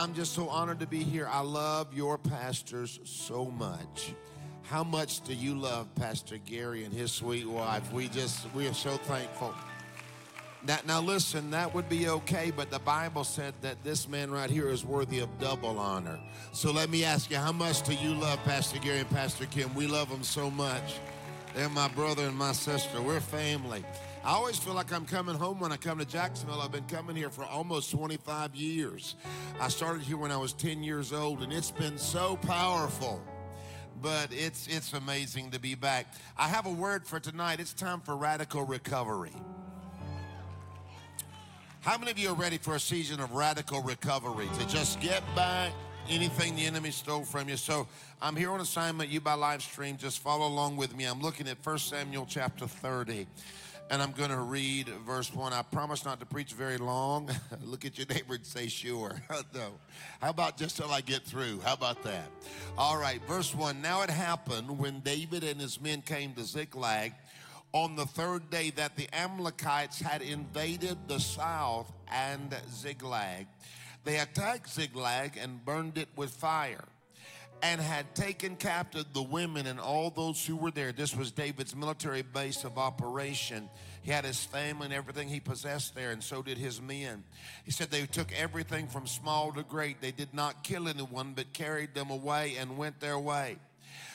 I'm just so honored to be here. I love your pastors so much. How much do you love Pastor Gary and his sweet wife? We just, we are so thankful. Now, now listen, that would be okay, but the Bible said that this man right here is worthy of double honor. So let me ask you, how much do you love Pastor Gary and Pastor Kim? We love them so much. They're my brother and my sister. We're family. I always feel like I'm coming home when I come to Jacksonville. I've been coming here for almost 25 years. I started here when I was 10 years old, and it's been so powerful. But it's it's amazing to be back. I have a word for tonight. It's time for radical recovery. How many of you are ready for a season of radical recovery to just get back anything the enemy stole from you? So I'm here on assignment, you by live stream. Just follow along with me. I'm looking at 1 Samuel chapter 30 and I'm going to read verse 1. I promise not to preach very long. Look at your neighbor and say, sure. no. How about just till I get through? How about that? All right, verse 1. Now it happened when David and his men came to Ziklag on the third day that the Amalekites had invaded the south and Ziklag. They attacked Ziklag and burned it with fire and had taken captive the women and all those who were there. This was David's military base of operation. He had his family and everything he possessed there, and so did his men. He said they took everything from small to great. They did not kill anyone, but carried them away and went their way.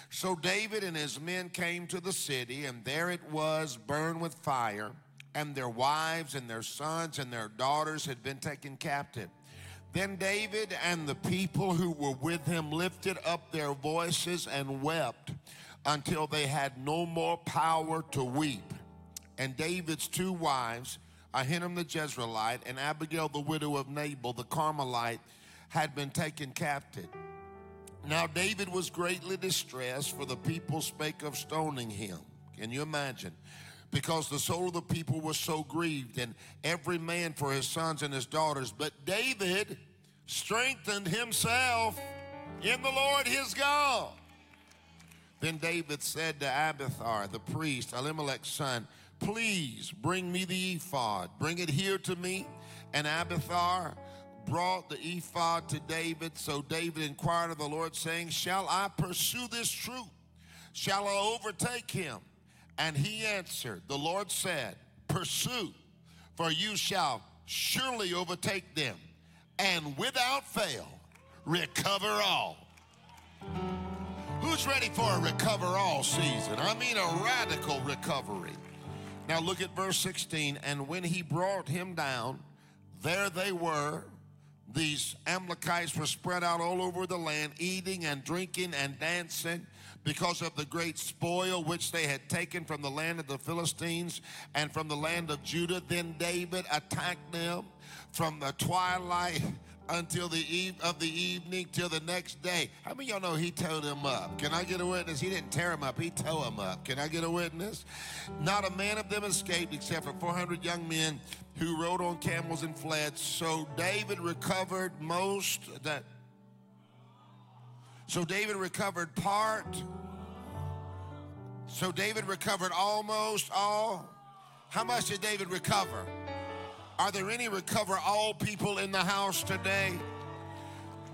So David and his men came to the city, and there it was burned with fire, and their wives and their sons and their daughters had been taken captive. Then David and the people who were with him lifted up their voices and wept until they had no more power to weep. And David's two wives, Ahinoam the Jezreelite and Abigail the widow of Nabal the Carmelite, had been taken captive. Now David was greatly distressed, for the people spake of stoning him. Can you imagine? Because the soul of the people was so grieved, and every man for his sons and his daughters. But David strengthened himself in the Lord his God. Then David said to Abiathar, the priest, Ahimelech's son, Please bring me the ephod. Bring it here to me. And Abiathar brought the ephod to David. So David inquired of the Lord, saying, Shall I pursue this troop? Shall I overtake him? And he answered, The Lord said, Pursue, for you shall surely overtake them, and without fail recover all. Who's ready for a recover all season? I mean, a radical recovery. Now look at verse 16. And when he brought him down, there they were these Amalekites were spread out all over the land, eating and drinking and dancing because of the great spoil which they had taken from the land of the Philistines and from the land of Judah. Then David attacked them from the twilight until the eve of the evening till the next day. How many y'all know he towed them up? Can I get a witness? He didn't tear them up, he towed them up. Can I get a witness? Not a man of them escaped except for 400 young men who rode on camels and fled. So David recovered most that. So David recovered part. So David recovered almost all. How much did David recover? Are there any recover all people in the house today?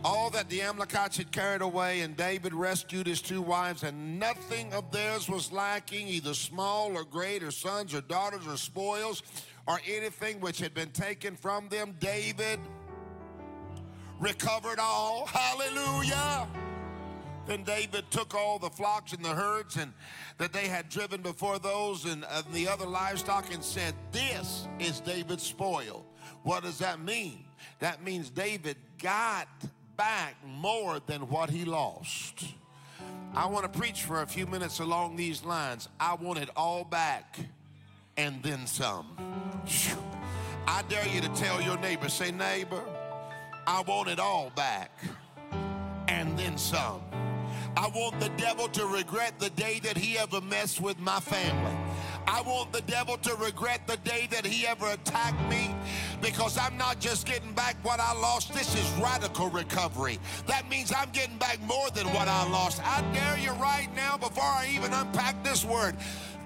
All that the Amalekites had carried away, and David rescued his two wives, and nothing of theirs was lacking, either small or great, or sons or daughters or spoils, or anything which had been taken from them. David recovered all. Hallelujah. Then David took all the flocks and the herds and that they had driven before those and, and the other livestock and said, This is David's spoil. What does that mean? That means David got back more than what he lost. I want to preach for a few minutes along these lines. I want it all back and then some. I dare you to tell your neighbor, say, neighbor, I want it all back and then some. I want the devil to regret the day that he ever messed with my family. I want the devil to regret the day that he ever attacked me because I'm not just getting back what I lost. This is radical recovery. That means I'm getting back more than what I lost. I dare you right now, before I even unpack this word,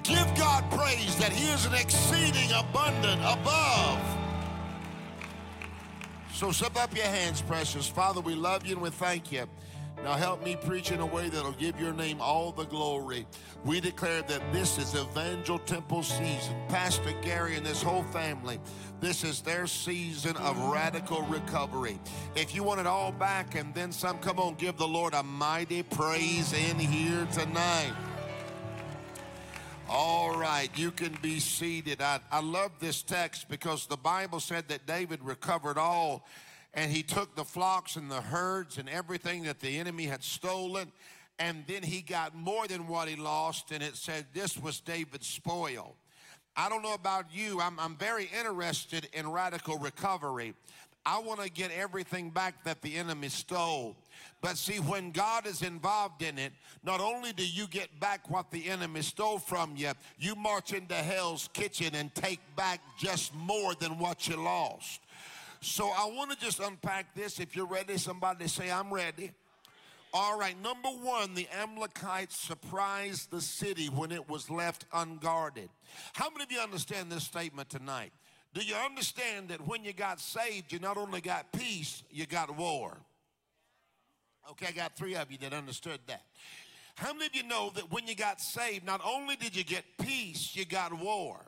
give God praise that he is an exceeding abundant above. So slip up your hands, precious. Father, we love you and we thank you. Now help me preach in a way that'll give your name all the glory. We declare that this is Evangel Temple season. Pastor Gary and this whole family, this is their season of radical recovery. If you want it all back and then some, come on, give the Lord a mighty praise in here tonight. All right, you can be seated. I, I love this text because the Bible said that David recovered all and he took the flocks and the herds and everything that the enemy had stolen and then he got more than what he lost and it said this was David's spoil. I don't know about you, I'm, I'm very interested in radical recovery. I want to get everything back that the enemy stole. But see, when God is involved in it, not only do you get back what the enemy stole from you, you march into hell's kitchen and take back just more than what you lost. So I want to just unpack this. If you're ready, somebody say, I'm ready. All right, number one, the Amalekites surprised the city when it was left unguarded. How many of you understand this statement tonight? Do you understand that when you got saved, you not only got peace, you got war? Okay, I got three of you that understood that. How many of you know that when you got saved, not only did you get peace, you got war?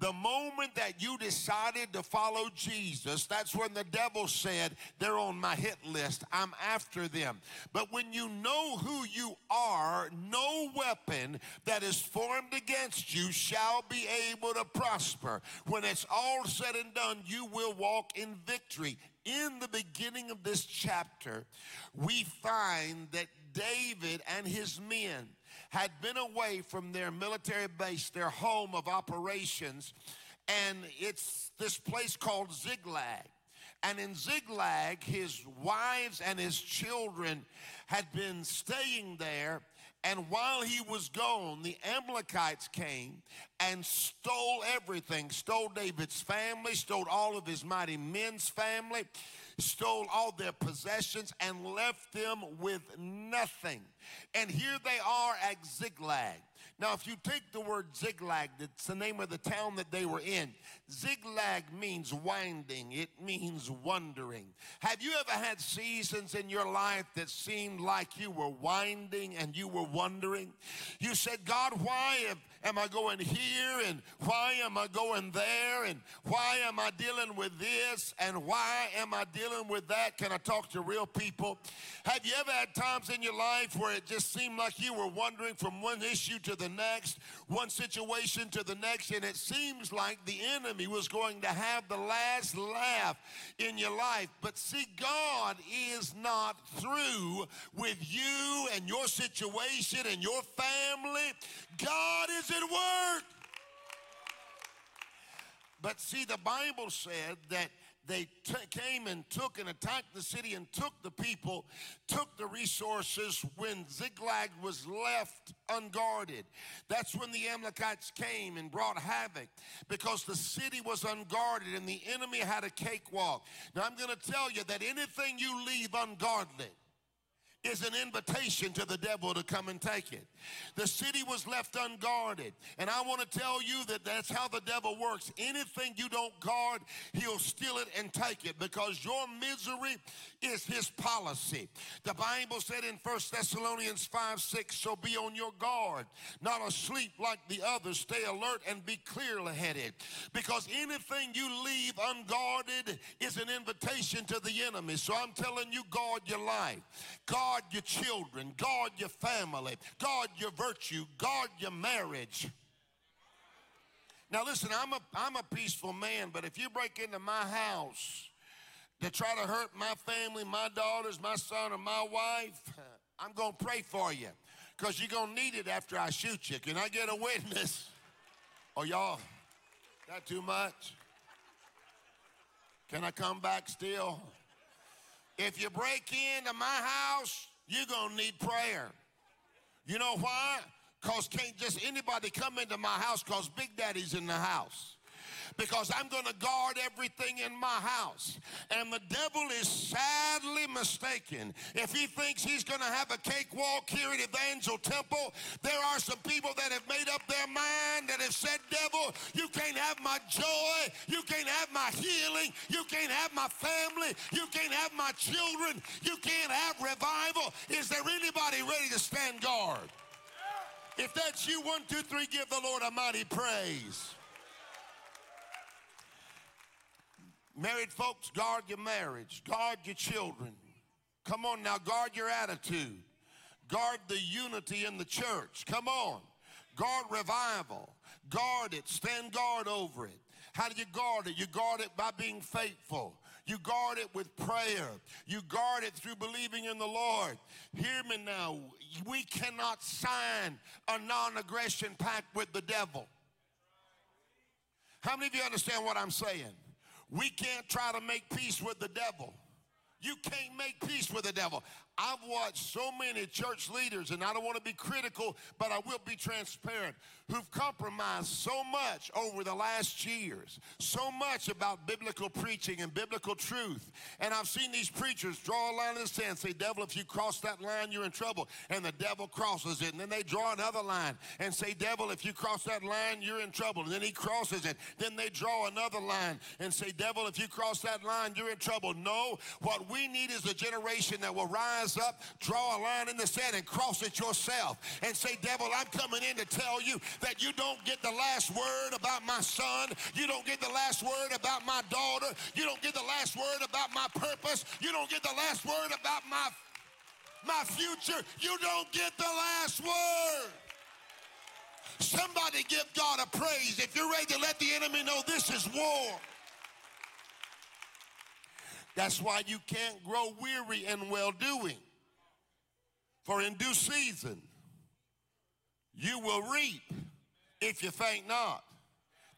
The moment that you decided to follow Jesus, that's when the devil said, They're on my hit list. I'm after them. But when you know who you are, no weapon that is formed against you shall be able to prosper. When it's all said and done, you will walk in victory. In the beginning of this chapter, we find that David and his men had been away from their military base, their home of operations, and it's this place called Ziklag. And in Ziklag, his wives and his children had been staying there. And while he was gone, the Amalekites came and stole everything, stole David's family, stole all of his mighty men's family stole all their possessions and left them with nothing. And here they are at Ziklag. Now, if you take the word Ziklag, that's the name of the town that they were in. Ziklag means winding, it means wondering. Have you ever had seasons in your life that seemed like you were winding and you were wondering? You said, God, why am I going here and why am I going there and why am I dealing with this and why am I dealing with that? Can I talk to real people? Have you ever had times in your life where it just seemed like you were wandering from one issue to the next, one situation to the next, and it seems like the enemy was going to have the last laugh in your life? But see, God is not through with you and your situation and your family. God is at work. But see, the Bible said that they t- came and took and attacked the city and took the people, took the resources when Ziklag was left unguarded. That's when the Amalekites came and brought havoc because the city was unguarded and the enemy had a cakewalk. Now, I'm going to tell you that anything you leave unguarded, is an invitation to the devil to come and take it. The city was left unguarded. And I want to tell you that that's how the devil works. Anything you don't guard, he'll steal it and take it because your misery is his policy. The Bible said in 1 Thessalonians 5 6, so be on your guard, not asleep like the others. Stay alert and be clear headed because anything you leave unguarded is an invitation to the enemy. So I'm telling you, guard your life. Guard guard your children, guard your family, guard your virtue, guard your marriage. Now, listen, I'm a, I'm a peaceful man, but if you break into my house to try to hurt my family, my daughters, my son, or my wife, I'm going to pray for you because you're going to need it after I shoot you. Can I get a witness? Oh, y'all, that too much? Can I come back still? If you break into my house, you're going to need prayer. You know why? Because can't just anybody come into my house because Big Daddy's in the house. Because I'm going to guard everything in my house. And the devil is sadly mistaken. If he thinks he's going to have a cakewalk here at Evangel Temple, there are some people that have made up their mind that have said, devil, you can't have my joy. You can't have my healing. You can't have my family. You can't have my children. You can't have revival. Is there anybody ready to stand guard? If that's you, one, two, three, give the Lord a mighty praise. Married folks, guard your marriage, guard your children. Come on now, guard your attitude. Guard the unity in the church. Come on. Guard revival. Guard it. Stand guard over it. How do you guard it? You guard it by being faithful. You guard it with prayer. You guard it through believing in the Lord. Hear me now. We cannot sign a non aggression pact with the devil. How many of you understand what I'm saying? We can't try to make peace with the devil. You can't make peace with the devil. I've watched so many church leaders, and I don't want to be critical, but I will be transparent, who've compromised so much over the last years, so much about biblical preaching and biblical truth. And I've seen these preachers draw a line in the sand say, Devil, if you cross that line, you're in trouble. And the devil crosses it. And then they draw another line and say, Devil, if you cross that line, you're in trouble. And then he crosses it. Then they draw another line and say, Devil, if you cross that line, you're in trouble. No, what we need is a generation that will rise rise up, draw a line in the sand, and cross it yourself and say, Devil, I'm coming in to tell you that you don't get the last word about my son. You don't get the last word about my daughter. You don't get the last word about my purpose. You don't get the last word about my, my future. You don't get the last word. Somebody give God a praise if you're ready to let the enemy know this is war. That's why you can't grow weary in well doing. For in due season, you will reap if you faint not.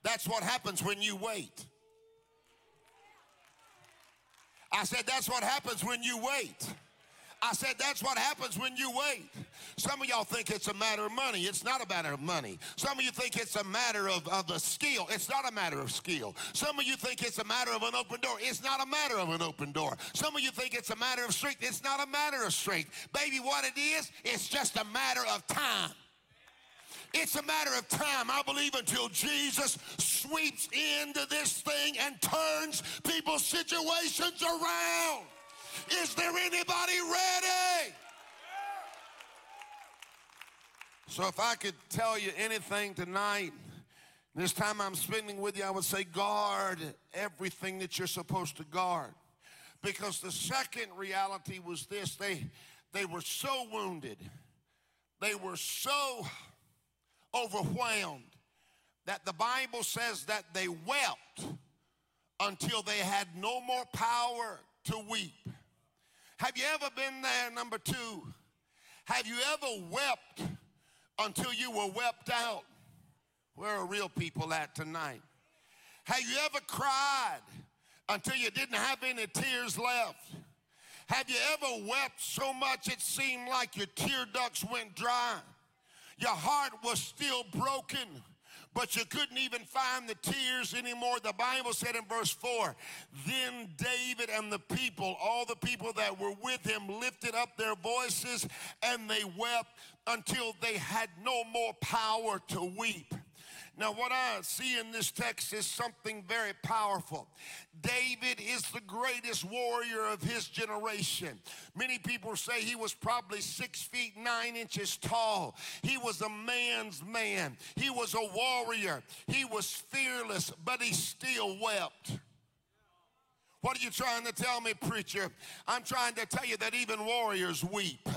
That's what happens when you wait. I said, that's what happens when you wait. I said, that's what happens when you wait. Some of y'all think it's a matter of money. It's not a matter of money. Some of you think it's a matter of, of a skill. It's not a matter of skill. Some of you think it's a matter of an open door. It's not a matter of an open door. Some of you think it's a matter of strength. It's not a matter of strength. Baby, what it is, it's just a matter of time. It's a matter of time, I believe, until Jesus sweeps into this thing and turns people's situations around. Is there anybody ready? So if I could tell you anything tonight, this time I'm spending with you, I would say guard everything that you're supposed to guard. Because the second reality was this they, they were so wounded, they were so overwhelmed that the Bible says that they wept until they had no more power to weep. Have you ever been there? Number two, have you ever wept until you were wept out? Where are real people at tonight? Have you ever cried until you didn't have any tears left? Have you ever wept so much it seemed like your tear ducts went dry? Your heart was still broken but you couldn't even find the tears anymore. The Bible said in verse 4 Then David and the people, all the people that were with him, lifted up their voices and they wept until they had no more power to weep. Now, what I see in this text is something very powerful. David is the greatest warrior of his generation. Many people say he was probably six feet nine inches tall. He was a man's man, he was a warrior, he was fearless, but he still wept. What are you trying to tell me, preacher? I'm trying to tell you that even warriors weep.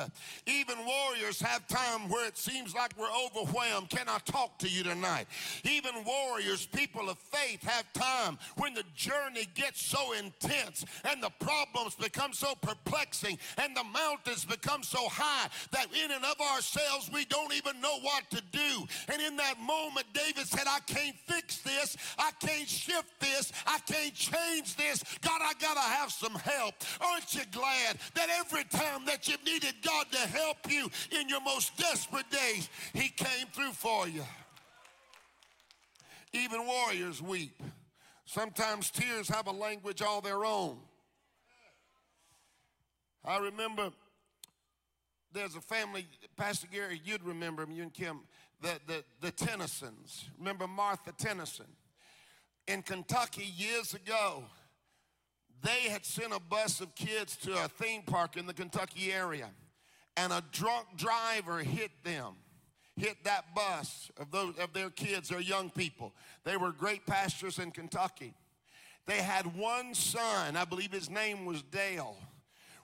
Even warriors have time where it seems like we're overwhelmed. Can I talk to you tonight? Even warriors, people of faith, have time when the journey gets so intense and the problems become so perplexing and the mountains become so high that in and of ourselves we don't even know what to do. And in that moment, David said, I can't fix this. I can't shift this. I can't change this. God, I got to have some help. Aren't you glad that every time that you've needed God to help you in your most desperate days, He came through for you? Even warriors weep. Sometimes tears have a language all their own. I remember there's a family, Pastor Gary, you'd remember him, you and Kim, the, the, the Tennysons. Remember Martha Tennyson? In Kentucky years ago, they had sent a bus of kids to a theme park in the Kentucky area, and a drunk driver hit them hit that bus of, those, of their kids, their young people. They were great pastors in Kentucky. They had one son, I believe his name was Dale.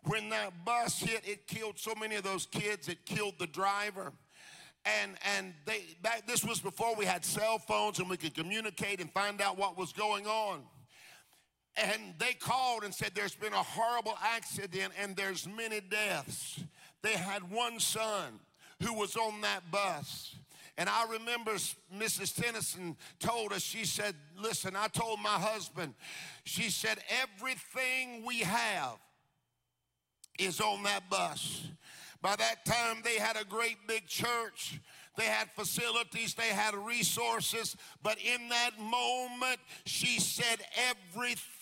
When that bus hit, it killed so many of those kids, it killed the driver. And, and they, that, this was before we had cell phones and we could communicate and find out what was going on. And they called and said, There's been a horrible accident and there's many deaths. They had one son who was on that bus. And I remember Mrs. Tennyson told us, she said, Listen, I told my husband, she said, everything we have is on that bus. By that time, they had a great big church. They had facilities, they had resources, but in that moment, she said, Everything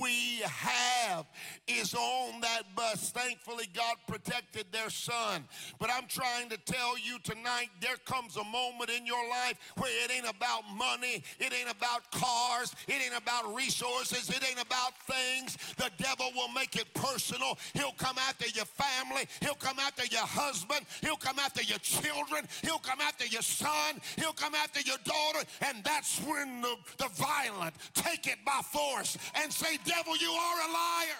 we have is on that bus. Thankfully, God protected their son. But I'm trying to tell you tonight, there comes a moment in your life where it ain't about money, it ain't about cars, it ain't about resources, it ain't about things. The devil will make it personal. He'll come after your family, he'll come after your husband, he'll come after your children, He'll come after your son. He'll come after your daughter. And that's when the, the violent take it by force and say, Devil, you are a liar.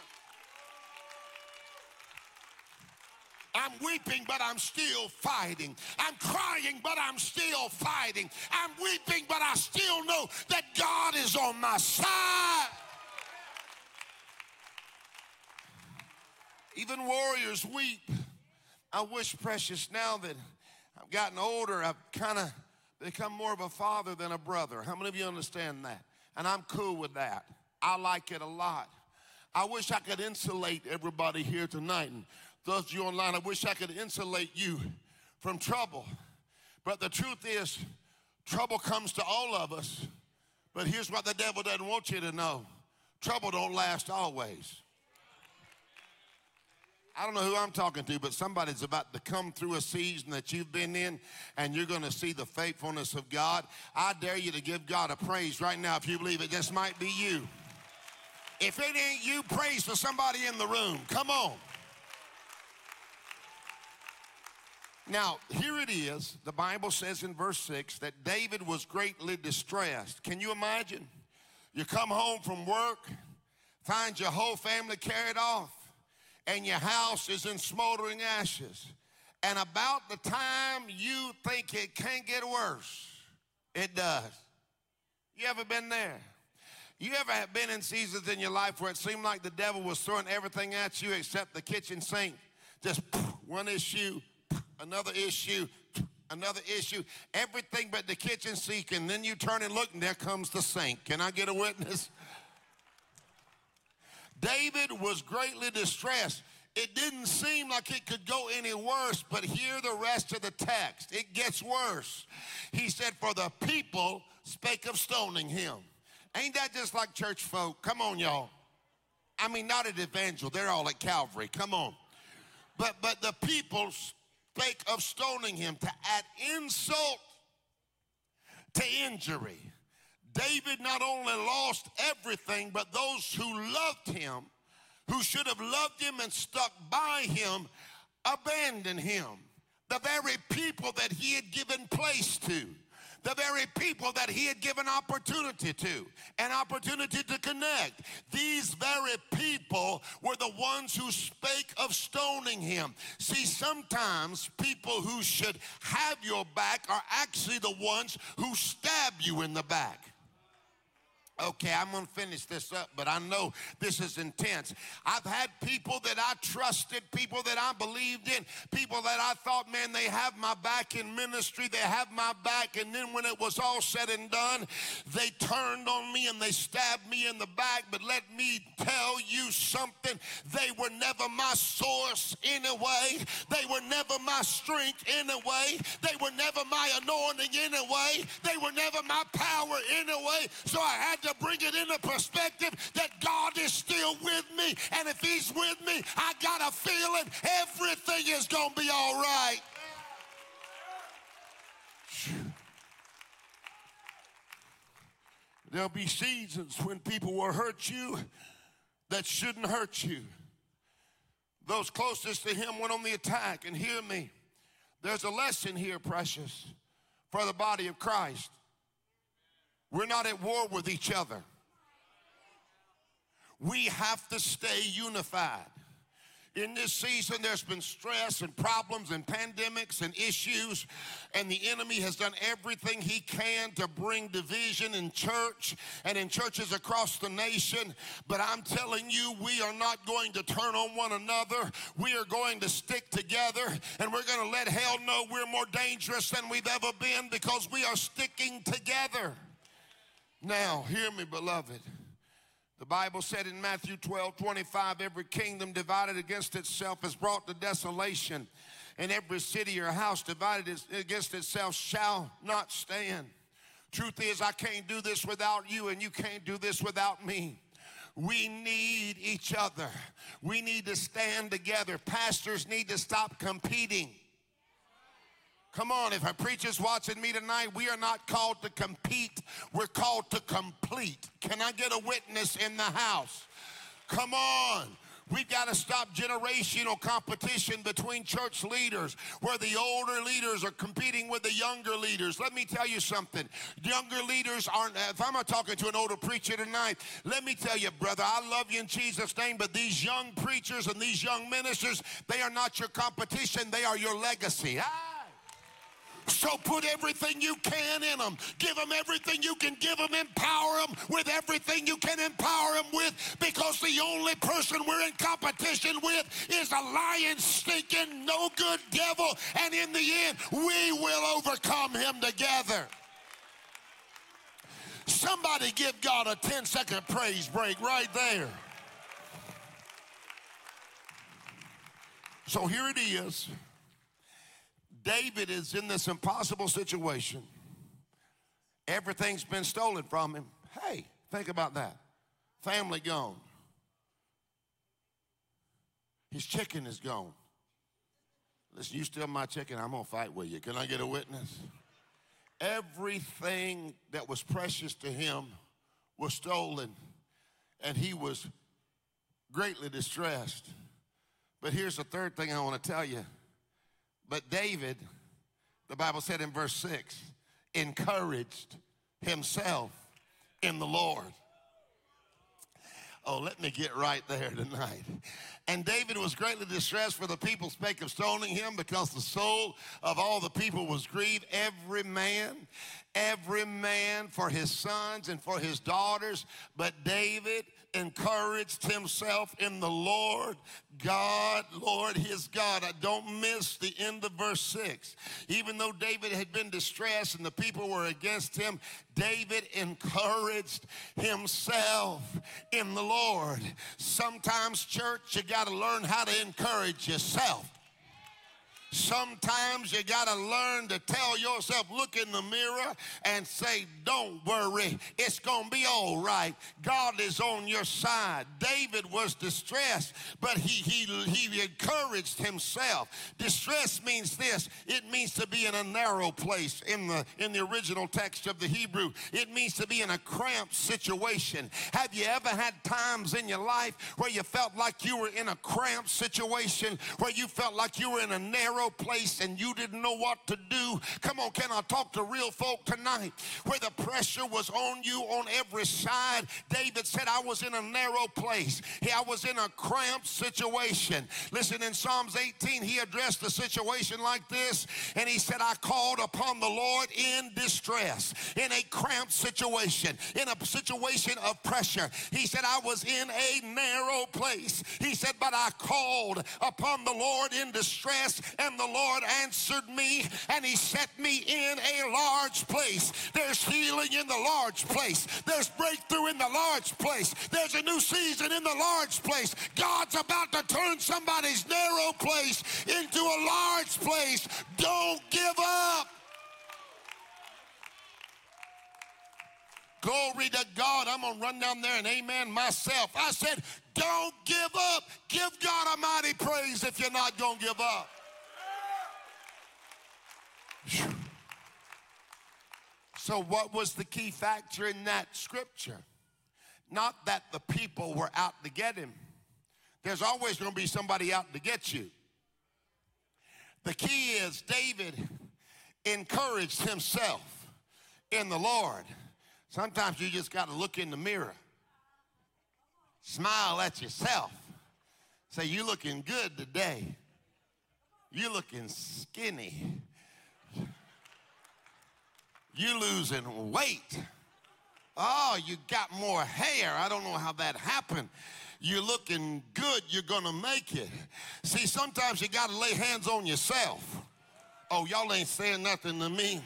I'm weeping, but I'm still fighting. I'm crying, but I'm still fighting. I'm weeping, but I still know that God is on my side. Even warriors weep. I wish, precious, now that I've gotten older, I've kind of become more of a father than a brother. How many of you understand that? And I'm cool with that. I like it a lot. I wish I could insulate everybody here tonight. And those you online, I wish I could insulate you from trouble. But the truth is, trouble comes to all of us. But here's what the devil doesn't want you to know trouble don't last always. I don't know who I'm talking to, but somebody's about to come through a season that you've been in and you're going to see the faithfulness of God. I dare you to give God a praise right now if you believe it. This might be you. If it ain't you, praise for somebody in the room. Come on. Now, here it is. The Bible says in verse 6 that David was greatly distressed. Can you imagine? You come home from work, find your whole family carried off and your house is in smoldering ashes. And about the time you think it can't get worse, it does. You ever been there? You ever have been in seasons in your life where it seemed like the devil was throwing everything at you except the kitchen sink? Just one issue, another issue, another issue, everything but the kitchen sink, and then you turn and look, and there comes the sink. Can I get a witness? David was greatly distressed. It didn't seem like it could go any worse, but hear the rest of the text. It gets worse. He said, For the people spake of stoning him. Ain't that just like church folk? Come on, y'all. I mean, not at Evangel, they're all at Calvary. Come on. But but the people spake of stoning him to add insult to injury. David not only lost everything, but those who loved him, who should have loved him and stuck by him, abandoned him. The very people that he had given place to the very people that he had given opportunity to, an opportunity to connect. These very people were the ones who spake of stoning him. See, sometimes people who should have your back are actually the ones who stab you in the back. Okay, I'm to finish this up, but I know this is intense. I've had people that I trusted, people that I believed in, people that I thought, man, they have my back in ministry, they have my back. And then when it was all said and done, they turned on me and they stabbed me in the back. But let me tell you something they were never my source anyway, they were never my strength anyway, they were never my anointing anyway, they were never my power anyway. So I had to to bring it into perspective that God is still with me. And if He's with me, I got a feeling everything is going to be all right. There'll be seasons when people will hurt you that shouldn't hurt you. Those closest to him went on the attack, and hear me. There's a lesson here, precious, for the body of Christ. We're not at war with each other. We have to stay unified. In this season, there's been stress and problems and pandemics and issues, and the enemy has done everything he can to bring division in church and in churches across the nation. But I'm telling you, we are not going to turn on one another. We are going to stick together, and we're going to let hell know we're more dangerous than we've ever been because we are sticking together. Now, hear me, beloved. The Bible said in Matthew 12 25, every kingdom divided against itself is brought to desolation, and every city or house divided against itself shall not stand. Truth is, I can't do this without you, and you can't do this without me. We need each other. We need to stand together. Pastors need to stop competing. Come on, if a preacher's watching me tonight, we are not called to compete, we're called to complete. Can I get a witness in the house? Come on. We've got to stop generational competition between church leaders where the older leaders are competing with the younger leaders. Let me tell you something. Younger leaders aren't, if I'm not talking to an older preacher tonight, let me tell you, brother, I love you in Jesus' name, but these young preachers and these young ministers, they are not your competition, they are your legacy. Ah! So put everything you can in them. Give them everything you can give them. Empower them with everything you can empower them with because the only person we're in competition with is a lying, stinking, no good devil. And in the end, we will overcome him together. Somebody give God a 10 second praise break right there. So here it is. David is in this impossible situation. Everything's been stolen from him. Hey, think about that. Family gone. His chicken is gone. Listen, you steal my chicken, I'm gonna fight with you. Can I get a witness? Everything that was precious to him was stolen, and he was greatly distressed. But here's the third thing I want to tell you but David, the Bible said in verse 6, encouraged himself in the Lord. Oh, let me get right there tonight. And David was greatly distressed for the people spake of stoning him because the soul of all the people was grieved. Every man, every man for his sons and for his daughters. But David encouraged himself in the Lord God, Lord, his God. I don't miss the end of verse 6. Even though David had been distressed and the people were against him, David encouraged himself in the Lord. Sometimes, church, you got to learn how to encourage yourself. Sometimes you got to learn to tell yourself, look in the mirror and say, Don't worry, it's going to be all right. God is on your side. David was distressed, but he, he, he encouraged himself. Distress means this it means to be in a narrow place in the, in the original text of the Hebrew, it means to be in a cramped situation. Have you ever had times in your life where you felt like you were in a cramped situation, where you felt like you were in a narrow narrow place and you didn't know what to do. Come on, can I talk to real folk tonight? Where the pressure was on you on every side. David said, I was in a narrow place. I was in a cramped situation. Listen, in Psalms 18, he addressed the situation like this, and he said, I called upon the Lord in distress, in a cramped situation, in a situation of pressure. He said, I was in a narrow place. He said, but I called upon the Lord in distress, and and the Lord answered me and he set me in a large place. There's healing in the large place. There's breakthrough in the large place. There's a new season in the large place. God's about to turn somebody's narrow place into a large place. Don't give up. Glory to God. I'm going to run down there and amen myself. I said, don't give up. Give God a mighty praise if you're not going to give up. So, what was the key factor in that scripture? Not that the people were out to get him. There's always going to be somebody out to get you. The key is David encouraged himself in the Lord. Sometimes you just got to look in the mirror, smile at yourself, say, You're looking good today. You're looking skinny. You losing weight. Oh, you got more hair. I don't know how that happened. You're looking good. You're going to make it. See, sometimes you got to lay hands on yourself. Oh, y'all ain't saying nothing to me.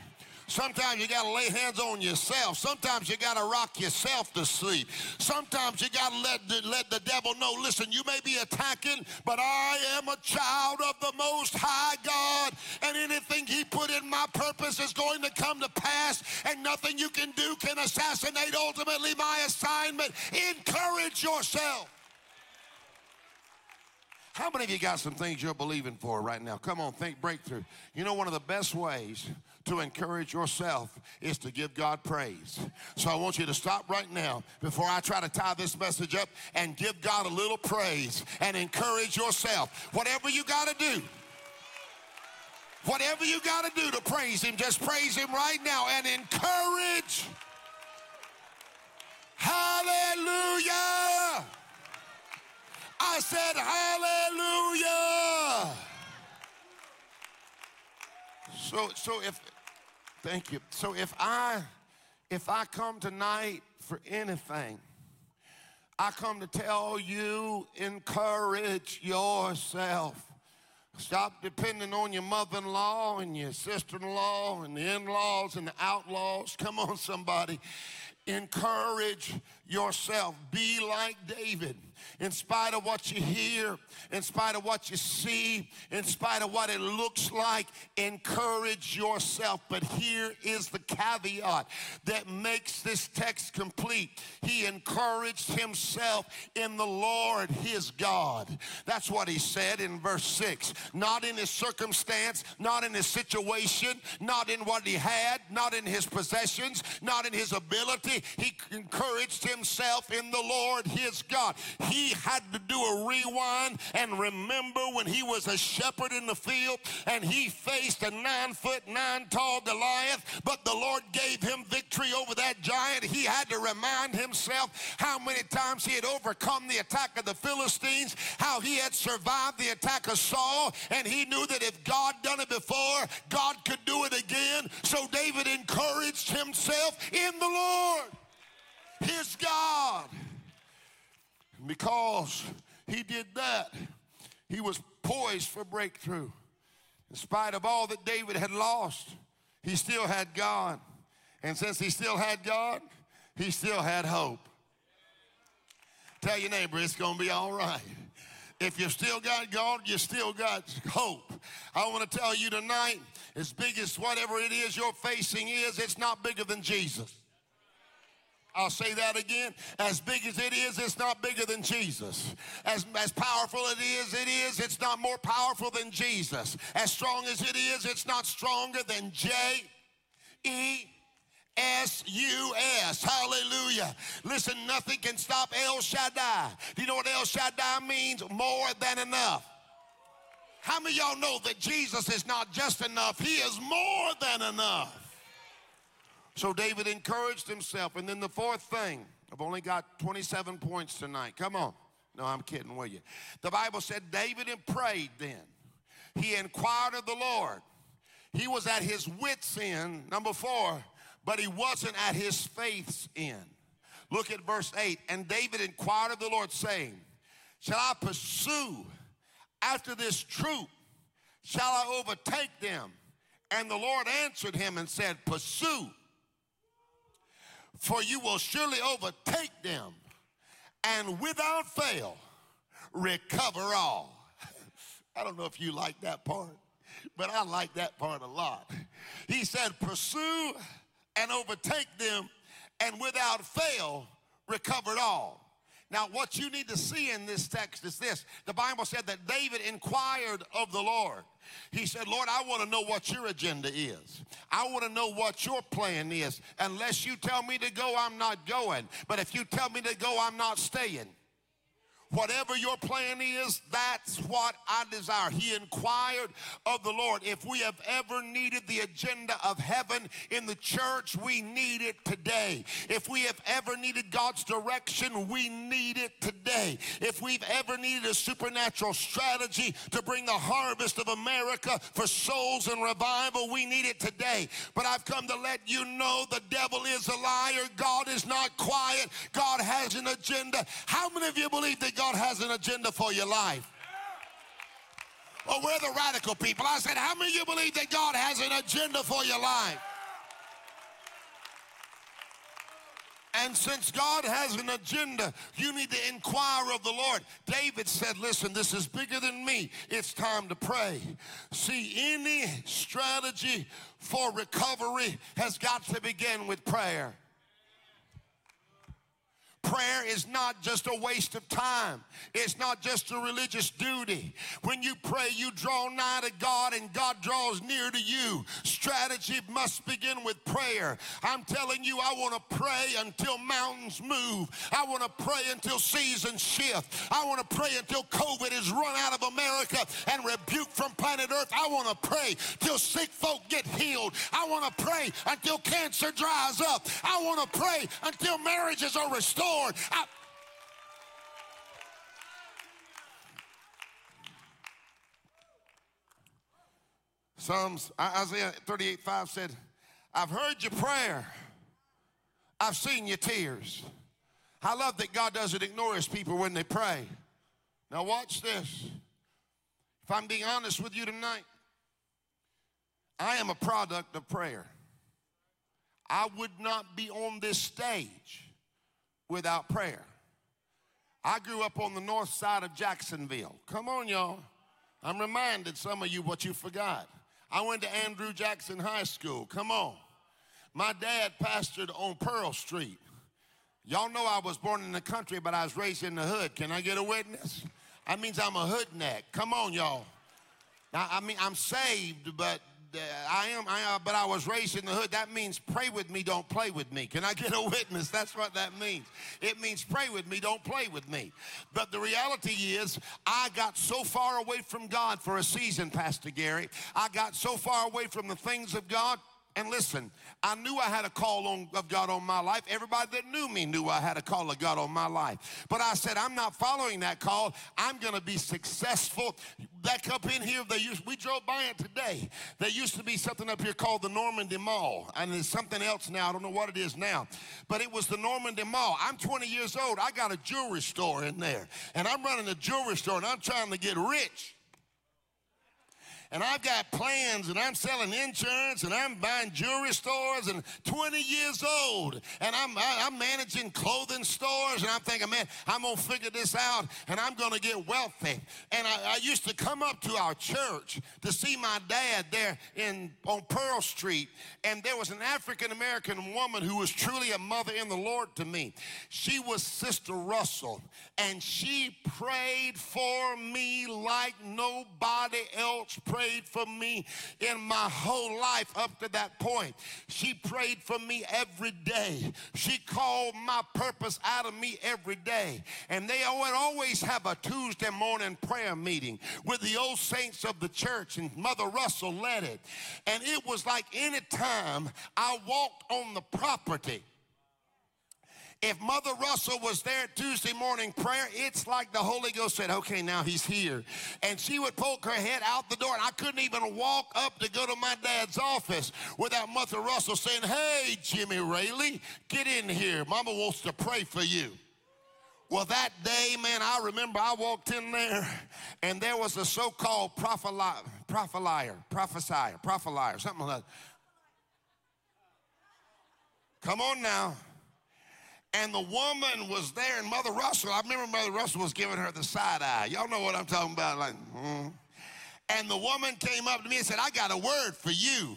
Sometimes you got to lay hands on yourself. Sometimes you got to rock yourself to sleep. Sometimes you got to let the, let the devil know, listen, you may be attacking, but I am a child of the Most High God, and anything He put in my purpose is going to come to pass, and nothing you can do can assassinate ultimately my assignment. Encourage yourself. How many of you got some things you're believing for right now? Come on, think breakthrough. You know, one of the best ways to encourage yourself is to give God praise. So I want you to stop right now before I try to tie this message up and give God a little praise and encourage yourself. Whatever you got to do. Whatever you got to do to praise him, just praise him right now and encourage. Hallelujah. I said, Hallelujah. So, so if, thank you. So if I, if I come tonight for anything, I come to tell you, encourage yourself. Stop depending on your mother in law and your sister in law and the in laws and the outlaws. Come on, somebody. Encourage yourself. Be like David in spite of what you hear, in spite of what you see, in spite of what it looks like, encourage yourself. But here is the caveat that makes this text complete. He encouraged himself in the Lord his God. That's what he said in verse 6. Not in his circumstance, not in his situation, not in what he had, not in his possessions, not in his ability. He encouraged himself in the Lord his God. He he had to do a rewind and remember when he was a shepherd in the field and he faced a nine foot, nine tall Goliath, but the Lord gave him victory over that giant. He had to remind himself how many times he had overcome the attack of the Philistines, how he had survived the attack of Saul, and he knew that if God done it before, God could do it again. So David encouraged himself in the Lord, his God because he did that, he was poised for breakthrough. In spite of all that David had lost, he still had God. And since he still had God, he still had hope. Tell your neighbor it's going to be all right. If you still got God, you still got hope. I want to tell you tonight, as big as whatever it is you're facing is, it's not bigger than Jesus. I'll say that again. As big as it is, it's not bigger than Jesus. As, as powerful as it is, it is, it's not more powerful than Jesus. As strong as it is, it's not stronger than J E S U S. Hallelujah. Listen, nothing can stop El Shaddai. Do you know what El Shaddai means? More than enough. How many y'all know that Jesus is not just enough? He is more than enough. So David encouraged himself. And then the fourth thing, I've only got 27 points tonight. Come on. No, I'm kidding will you. The Bible said David and prayed then. He inquired of the Lord. He was at his wits' end, number four, but he wasn't at his faith's end. Look at verse 8. And David inquired of the Lord, saying, Shall I pursue after this troop? Shall I overtake them? And the Lord answered him and said, Pursue for you will surely overtake them and without fail recover all. I don't know if you like that part, but I like that part a lot. He said, Pursue and overtake them and without fail recovered all. Now, what you need to see in this text is this. The Bible said that David inquired of the Lord. He said, Lord, I want to know what your agenda is. I want to know what your plan is. Unless you tell me to go, I'm not going. But if you tell me to go, I'm not staying. Whatever your plan is, that's what I desire. He inquired of the Lord. If we have ever needed the agenda of heaven in the church, we need it today. If we have ever needed God's direction, we need it today. If we've ever needed a supernatural strategy to bring the harvest of America for souls and revival, we need it today. But I've come to let you know the devil is a liar. God is not quiet. God has an agenda. How many of you believe that God has an agenda for your life. Oh, we're the radical people. I said, how many of you believe that God has an agenda for your life? And since God has an agenda, you need to inquire of the Lord. David said, Listen, this is bigger than me. It's time to pray. See, any strategy for recovery has got to begin with prayer. Prayer is not just a waste of time. It's not just a religious duty. When you pray, you draw nigh to God and God draws near to you. Strategy must begin with prayer. I'm telling you, I want to pray until mountains move. I want to pray until seasons shift. I want to pray until COVID is run out of America and rebuked from planet Earth. I want to pray till sick folk get healed. I want to pray until cancer dries up. I want to pray until marriages are restored. Lord. I, Psalms, Isaiah 38 5 said, I've heard your prayer. I've seen your tears. I love that God doesn't ignore his people when they pray. Now, watch this. If I'm being honest with you tonight, I am a product of prayer. I would not be on this stage without prayer. I grew up on the north side of Jacksonville. Come on, y'all. I'm reminded some of you what you forgot. I went to Andrew Jackson High School. Come on. My dad pastored on Pearl Street. Y'all know I was born in the country, but I was raised in the hood. Can I get a witness? That means I'm a hoodneck. Come on, y'all. Now, I mean, I'm saved, but I am, I, uh, but I was raised in the hood. That means pray with me, don't play with me. Can I get a witness? That's what that means. It means pray with me, don't play with me. But the reality is, I got so far away from God for a season, Pastor Gary. I got so far away from the things of God and listen, I knew I had a call on, of God on my life. Everybody that knew me knew I had a call of God on my life. But I said, I'm not following that call. I'm going to be successful. Back up in here, they used, we drove by it today. There used to be something up here called the Normandy Mall. And there's something else now. I don't know what it is now. But it was the Normandy Mall. I'm 20 years old. I got a jewelry store in there. And I'm running a jewelry store and I'm trying to get rich and I've got plans and I'm selling insurance and I'm buying jewelry stores and 20 years old and I'm, I'm managing clothing stores and I'm thinking, man, I'm going to figure this out and I'm going to get wealthy. And I, I, used to come up to our church to see my dad there in, on Pearl Street and there was an African American woman who was truly a mother in the Lord to me. She was Sister Russell and she prayed for me like nobody else prayed prayed for me in my whole life up to that point. She prayed for me every day. She called my purpose out of me every day. And they would always have a Tuesday morning prayer meeting with the old saints of the church, and Mother Russell led it. And it was like any time I walked on the property if Mother Russell was there at Tuesday morning prayer, it's like the Holy Ghost said, okay, now he's here. And she would poke her head out the door, and I couldn't even walk up to go to my dad's office without Mother Russell saying, hey, Jimmy Raley, get in here. Mama wants to pray for you. Well, that day, man, I remember I walked in there and there was a so called prophelier, prophelier, prophesier, prophelier, something like that. Come on now and the woman was there, and Mother Russell, I remember Mother Russell was giving her the side eye. Y'all know what I'm talking about? Like, mm. And the woman came up to me and said, I got a word for you.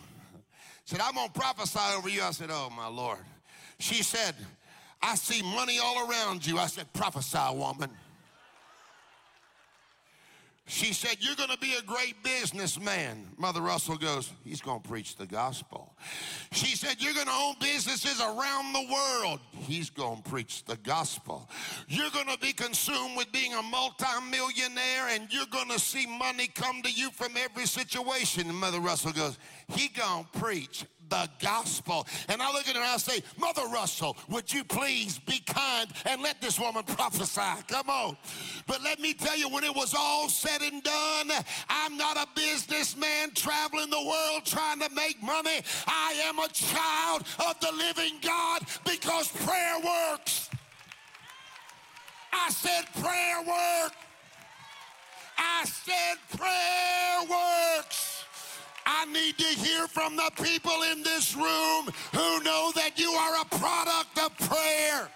Said, I'm going to prophesy over you. I said, Oh, my Lord. She said, I see money all around you. I said, prophesy, woman. She said, You're going to be a great businessman. Mother Russell goes, He's going to preach the gospel. She said, You're going to own businesses around the world. He's going to preach the gospel. You're going to be consumed with being a multimillionaire and you're going to see money come to you from every situation. And Mother Russell goes, He going to preach the gospel. And I look at her and I say, Mother Russell, would you please be kind and let this woman prophesy? Come on. But let me tell you, when it was all said and done, I'm not a businessman traveling the world trying to make money. I am a child of the living God because prayer works. I said prayer works. I said prayer works. I need to hear from the people in this room who know that you are a product of prayer.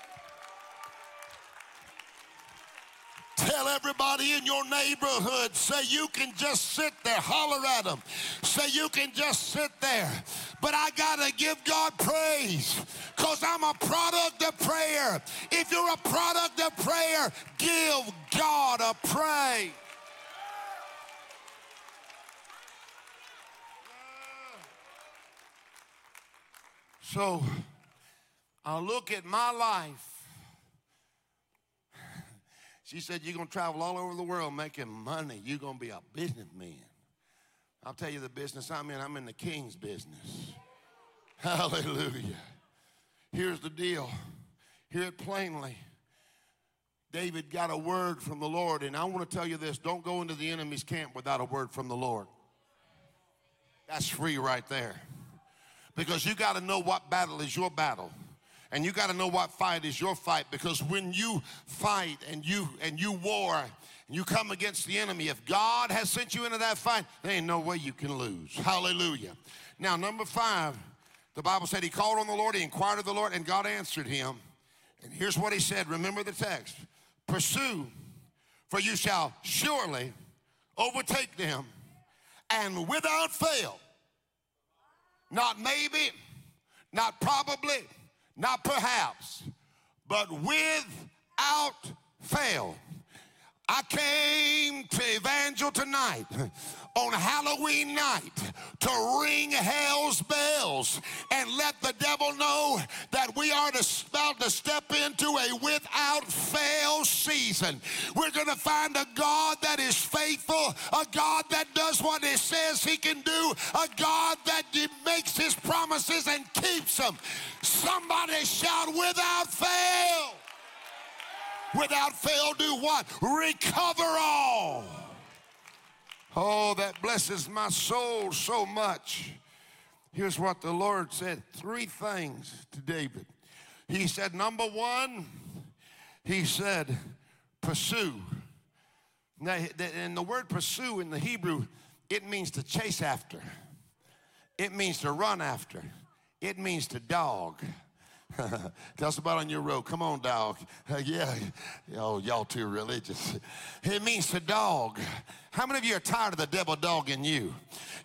Tell everybody in your neighborhood, say you can just sit there, holler at them. Say you can just sit there. But I got to give God praise because I'm a product of prayer. If you're a product of prayer, give God a praise. So I look at my life. She said, You're going to travel all over the world making money. You're going to be a businessman. I'll tell you the business I'm in. I'm in the king's business. Hallelujah. Here's the deal. Hear it plainly. David got a word from the Lord, and I want to tell you this don't go into the enemy's camp without a word from the Lord. That's free right there because you got to know what battle is your battle. And you got to know what fight is your fight. Because when you fight and you and you war and you come against the enemy if god has sent you into that fight there ain't no way you can lose. Hallelujah. Now number five the bible said he called on the lord he inquired of the lord and god answered him. And here's what he said. Remember the text. Pursue for you shall surely overtake them and without fail not maybe, not probably, not perhaps, but without fail. I came to Evangel tonight on Halloween night to ring hell's bells and let the devil know that we are about to step into a without fail season. We're going to find a God that is faithful, a God that does what he says he can do, a God that makes his promises and keeps them. Somebody shout without fail. Without fail, do what? Recover all. Oh, that blesses my soul so much. Here's what the Lord said three things to David. He said, number one, he said, pursue. Now, and the word pursue in the Hebrew, it means to chase after, it means to run after, it means to dog. Tell us about on your road. Come on, dog. Yeah. Oh, y'all too religious. It means to dog. How many of you are tired of the devil dogging you?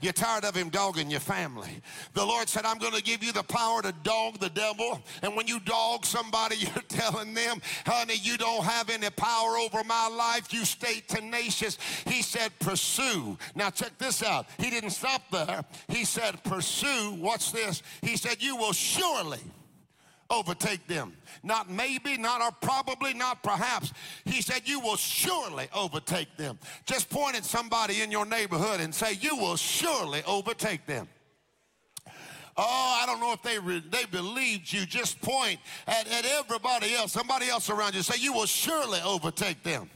You're tired of him dogging your family. The Lord said, I'm going to give you the power to dog the devil. And when you dog somebody, you're telling them, honey, you don't have any power over my life. You stay tenacious. He said, pursue. Now, check this out. He didn't stop there. He said, pursue. What's this? He said, you will surely overtake them. Not maybe, not or probably, not perhaps. He said, You will surely overtake them. Just point at somebody in your neighborhood and say, You will surely overtake them. Oh, I don't know if they they believed you. Just point at, at everybody else, somebody else around you. Say, You will surely overtake them.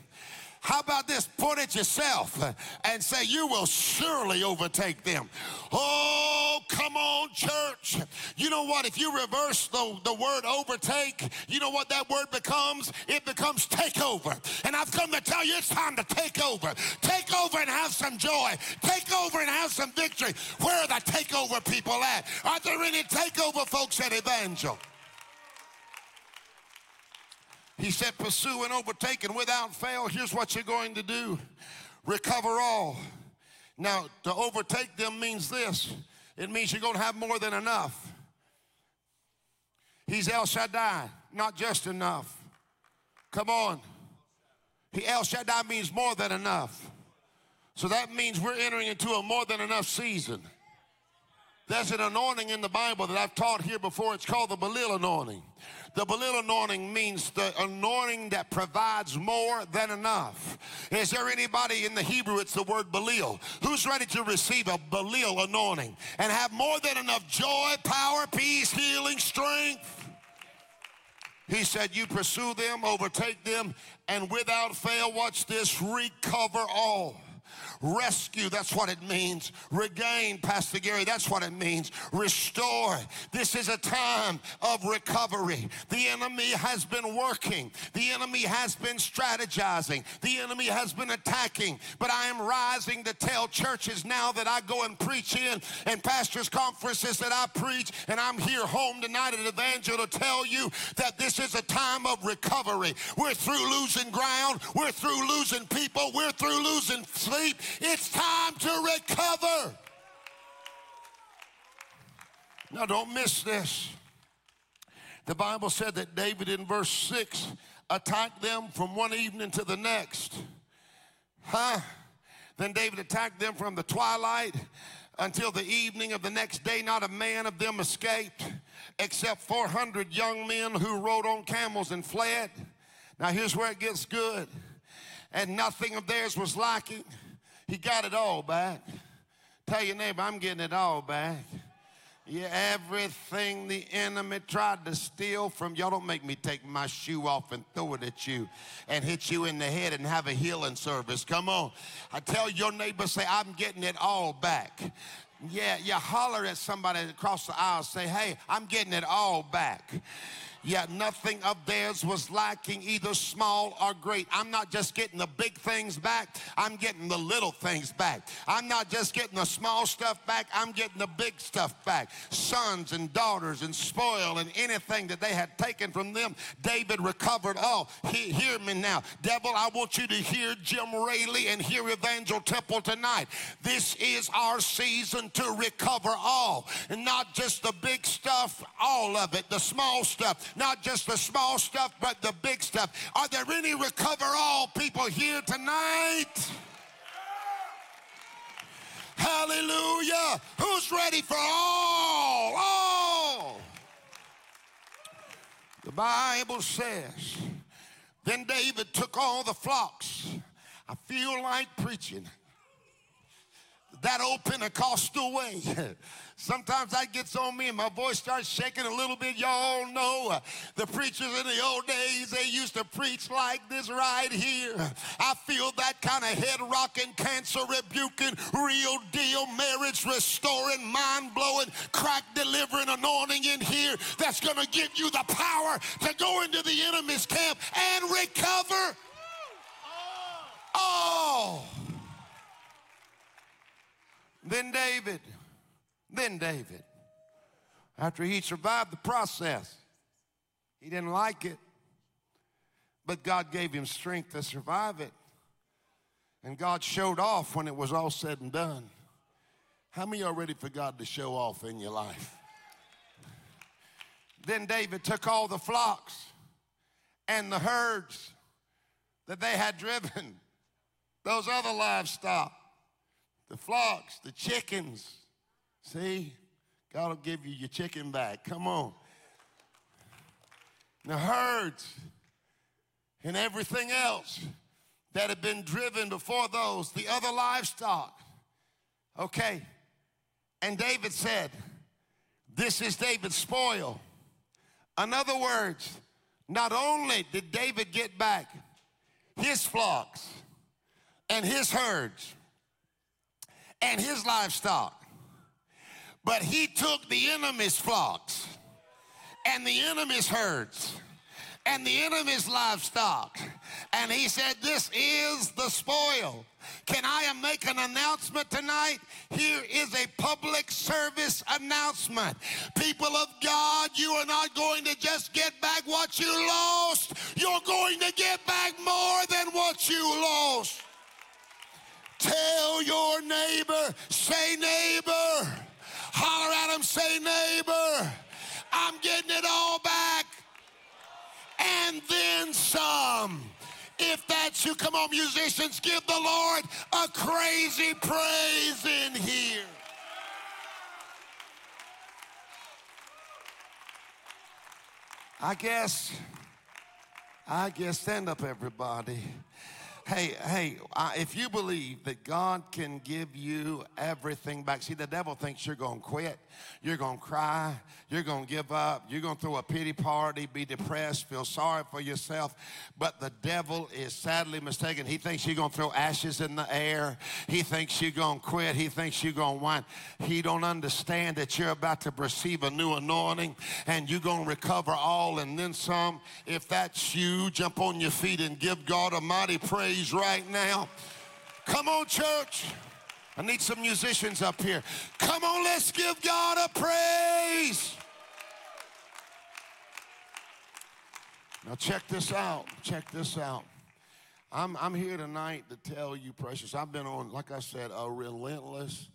How about this? Point at yourself and say, You will surely overtake them. Oh, come on, church. You know what? If you reverse the, the word overtake, you know what that word becomes? It becomes takeover. And I've come to tell you it's time to take over. Take over and have some joy. Take over and have some victory. Where are the takeover people at? Are there any takeover folks at Evangel? He said, Pursue and overtake, and without fail, here's what you're going to do recover all. Now, to overtake them means this it means you're going to have more than enough. He's El Shaddai, not just enough. Come on. He, El Shaddai means more than enough. So that means we're entering into a more than enough season. There's an anointing in the Bible that I've taught here before. It's called the Belil anointing. The Belil anointing means the anointing that provides more than enough. Is there anybody in the Hebrew? It's the word Belil. Who's ready to receive a Belil anointing and have more than enough joy, power, peace, healing, strength? He said, You pursue them, overtake them, and without fail, watch this, recover all. Rescue, that's what it means. Regain, Pastor Gary, that's what it means. Restore. This is a time of recovery. The enemy has been working, the enemy has been strategizing, the enemy has been attacking. But I am rising to tell churches now that I go and preach in and pastors' conferences that I preach, and I'm here home tonight at Evangel to tell you that this is a time of recovery. We're through losing ground, we're through losing people, we're through losing sleep. It's time to recover. Now, don't miss this. The Bible said that David in verse 6 attacked them from one evening to the next. Huh? Then David attacked them from the twilight until the evening of the next day. Not a man of them escaped, except 400 young men who rode on camels and fled. Now, here's where it gets good. And nothing of theirs was lacking he got it all back. Tell your neighbor, I'm getting it all back. Yeah, everything the enemy tried to steal from y'all don't make me take my shoe off and throw it at you and hit you in the head and have a healing service. Come on. I tell your neighbor, say, I'm getting it all back. Yeah, you holler at somebody across the aisle, say, hey, I'm getting it all back yet nothing of theirs was lacking, either small or great. I'm not just getting the big things back, I'm getting the little things back. I'm not just getting the small stuff back, I'm getting the big stuff back. Sons and daughters and spoil and anything that they had taken from them, David recovered all. He, hear me now. Devil, I want you to hear Jim Raley and hear Evangel Temple tonight. This is our season to recover all, and not just the big stuff, all of it, the small stuff not just the small stuff, but the big stuff. Are there any recover all people here tonight? Hallelujah. Who's ready for all? All. The Bible says, then David took all the flocks. I feel like preaching that old Pentecostal way. Sometimes that gets on me and my voice starts shaking a little bit. Y'all know uh, the preachers in the old days, they used to preach like this right here. I feel that kind of head rocking, cancer rebuking, real deal, marriage restoring, mind blowing, crack delivering anointing in here that's going to give you the power to go into the enemy's camp and recover. Oh. Then David, then David, after he survived the process, he didn't like it, but God gave him strength to survive it. And God showed off when it was all said and done. How many are ready for God to show off in your life? Then David took all the flocks and the herds that they had driven, those other livestock, the flocks, the chickens. See, God will give you your chicken back. Come on. The herds and everything else that had been driven before those, the other livestock. Okay. And David said, This is David's spoil. In other words, not only did David get back his flocks and his herds, and his livestock. But he took the enemy's flocks and the enemy's herds and the enemy's livestock. And he said, This is the spoil. Can I make an announcement tonight? Here is a public service announcement. People of God, you are not going to just get back what you lost, you're going to get back more than what you lost. Tell your neighbor, say neighbor. Holler at him, say neighbor. I'm getting it all back and then some. If that's you, come on, musicians, give the Lord a crazy praise in here. I guess, I guess, stand up, everybody. Hey, hey, if you believe that God can give you everything back, see, the devil thinks you're going to quit, you're going to cry, you're going to give up, you're going to throw a pity party, be depressed, feel sorry for yourself. But the devil is sadly mistaken. He thinks you're going to throw ashes in the air. He thinks you're going to quit. He thinks you're going to whine. He don't understand that you're about to receive a new anointing and you're going to recover all and then some. If that's you, jump on your feet and give God a mighty praise praise right now. Come on, church. I need some musicians up here. Come on, let's give God a praise. Now, check this out. Check this out. I'm, I'm here tonight to tell you, precious, I've been on, like I said, a relentless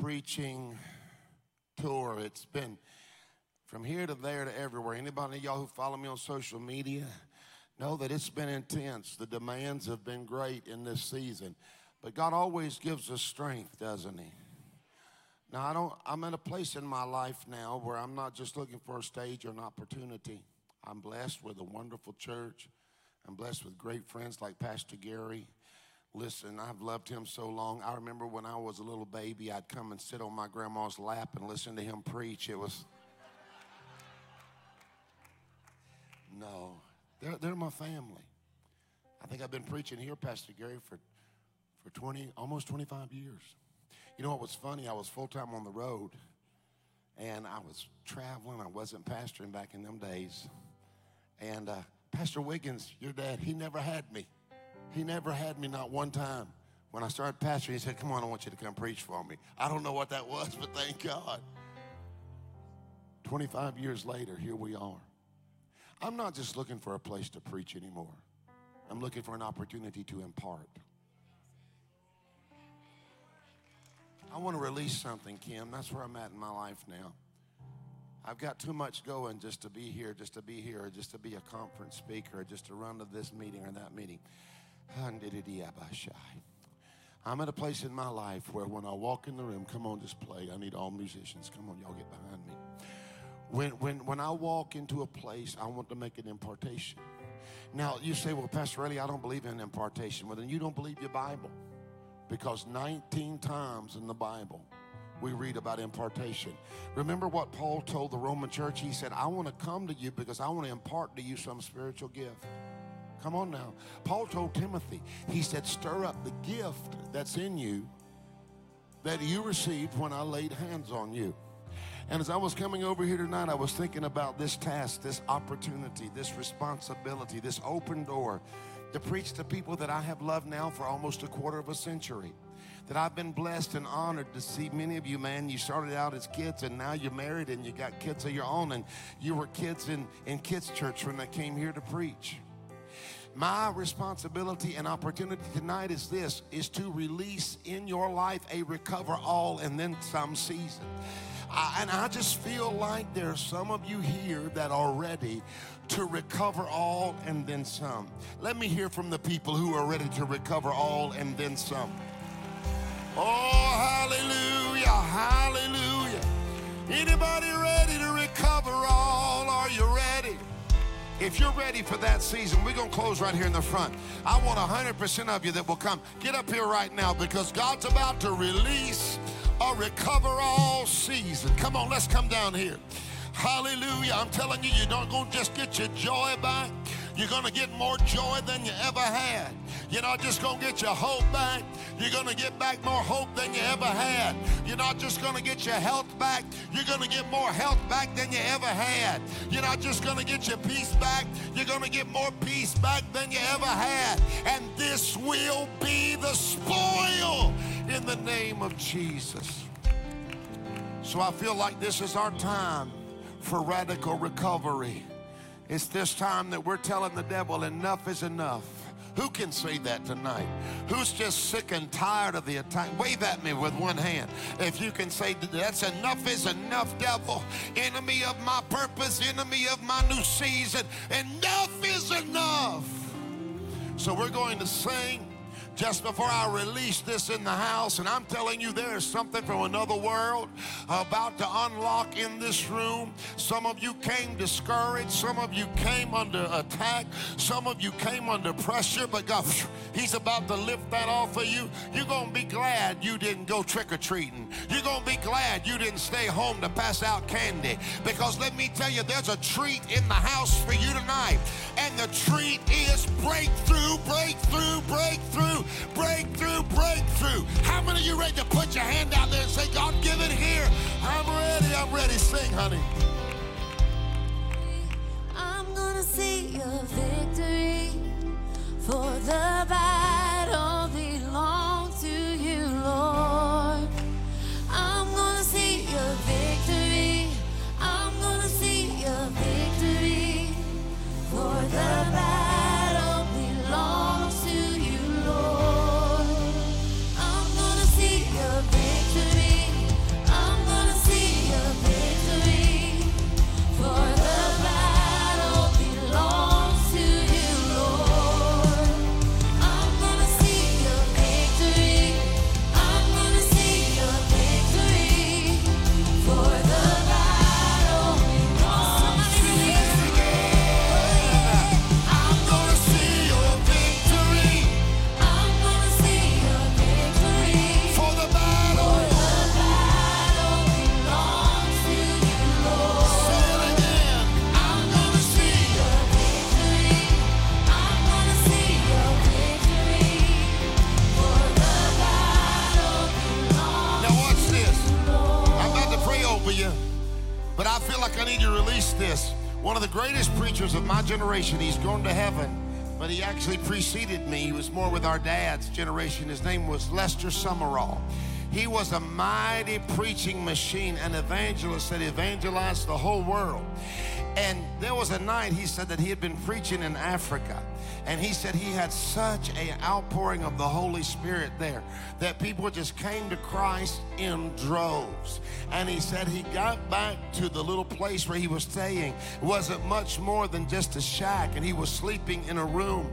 preaching tour. It's been from here to there to everywhere. Anybody y'all who follow me on social media, know that it's been intense. The demands have been great in this season. But God always gives us strength, doesn't He? Now, I don't, I'm in a place in my life now where I'm not just looking for a stage or an opportunity. I'm blessed with a wonderful church. I'm blessed with great friends like Pastor Gary. Listen, I've loved him so long. I remember when I was a little baby, I'd come and sit on my grandma's lap and listen to him preach. It was. No, they're, they're my family. I think I've been preaching here, Pastor Gary, for, for 20, almost 25 years. You know what was funny? I was full time on the road and I was traveling. I wasn't pastoring back in them days. And uh, Pastor Wiggins, your dad, he never had me. He never had me, not one time. When I started pastoring, he said, Come on, I want you to come preach for me. I don't know what that was, but thank God. 25 years later, here we are. I'm not just looking for a place to preach anymore. I'm looking for an opportunity to impart. I want to release something, Kim. That's where I'm at in my life now. I've got too much going just to be here, just to be here, or just to be a conference speaker, or just to run to this meeting or that meeting. I'm at a place in my life where when I walk in the room, come on, just play. I need all musicians. Come on, y'all get behind me. When, when, when I walk into a place, I want to make an impartation. Now, you say, well, Pastor Ellie, I don't believe in impartation. Well, then you don't believe your Bible. Because 19 times in the Bible, we read about impartation. Remember what Paul told the Roman church? He said, I want to come to you because I want to impart to you some spiritual gift. Come on now. Paul told Timothy, he said, stir up the gift that's in you that you received when I laid hands on you. And as I was coming over here tonight, I was thinking about this task, this opportunity, this responsibility, this open door to preach to people that I have loved now for almost a quarter of a century. That I've been blessed and honored to see many of you, man. You started out as kids and now you're married and you got kids of your own, and you were kids in, in kids' church when I came here to preach. My responsibility and opportunity tonight is this is to release in your life a recover all and then some season. I, and I just feel like there are some of you here that are ready to recover all and then some. Let me hear from the people who are ready to recover all and then some. Oh, hallelujah, hallelujah. Anybody ready to recover all? Are you ready? If you're ready for that season, we're going to close right here in the front. I want 100% of you that will come. Get up here right now because God's about to release a recover all season. Come on, let's come down here. Hallelujah. I'm telling you, you're not going to just get your joy back. You're going to get more joy than you ever had. You're not just going to get your hope back. You're going to get back more hope than you ever had. You're not just going to get your health back. You're going to get more health back than you ever had. You're not just going to get your peace back. You're going to get more peace back than you ever had. And this will be the spoil in the name of Jesus. So I feel like this is our time for radical recovery. It's this time that we're telling the devil enough is enough. Who can say that tonight? Who's just sick and tired of the attack? Wave at me with one hand. If you can say that's enough is enough, devil. Enemy of my purpose, enemy of my new season. Enough is enough. So we're going to sing just before I release this in the house, and I'm telling you, there is something from another world about to unlock in this room. Some of you came discouraged, some of you came under attack, some of you came under pressure, but God, He's about to lift that off of you. You're going to be glad you didn't go trick or treating. You're going to be glad you didn't stay home to pass out candy. Because let me tell you, there's a treat in the house for you tonight. And the treat is breakthrough, breakthrough, breakthrough breakthrough, breakthrough. How many of you ready to put your hand out there and say, God, give it here? I'm ready, I'm ready. Sing, honey. I'm gonna see your victory for the battle belongs to you, Lord. I'm gonna see your victory. I'm gonna see your victory for the battle generation, he's gone to heaven, but he actually preceded me. He was more with our dad's generation. His name was Lester Sumrall. He was a mighty preaching machine, an evangelist that evangelized the whole world. And there was a night he said that he had been preaching in Africa. And he said he had such a outpouring of the Holy Spirit there that people just came to Christ in droves. And he said he got back to the little place where he was staying. It wasn't much more than just a shack, and he was sleeping in a room.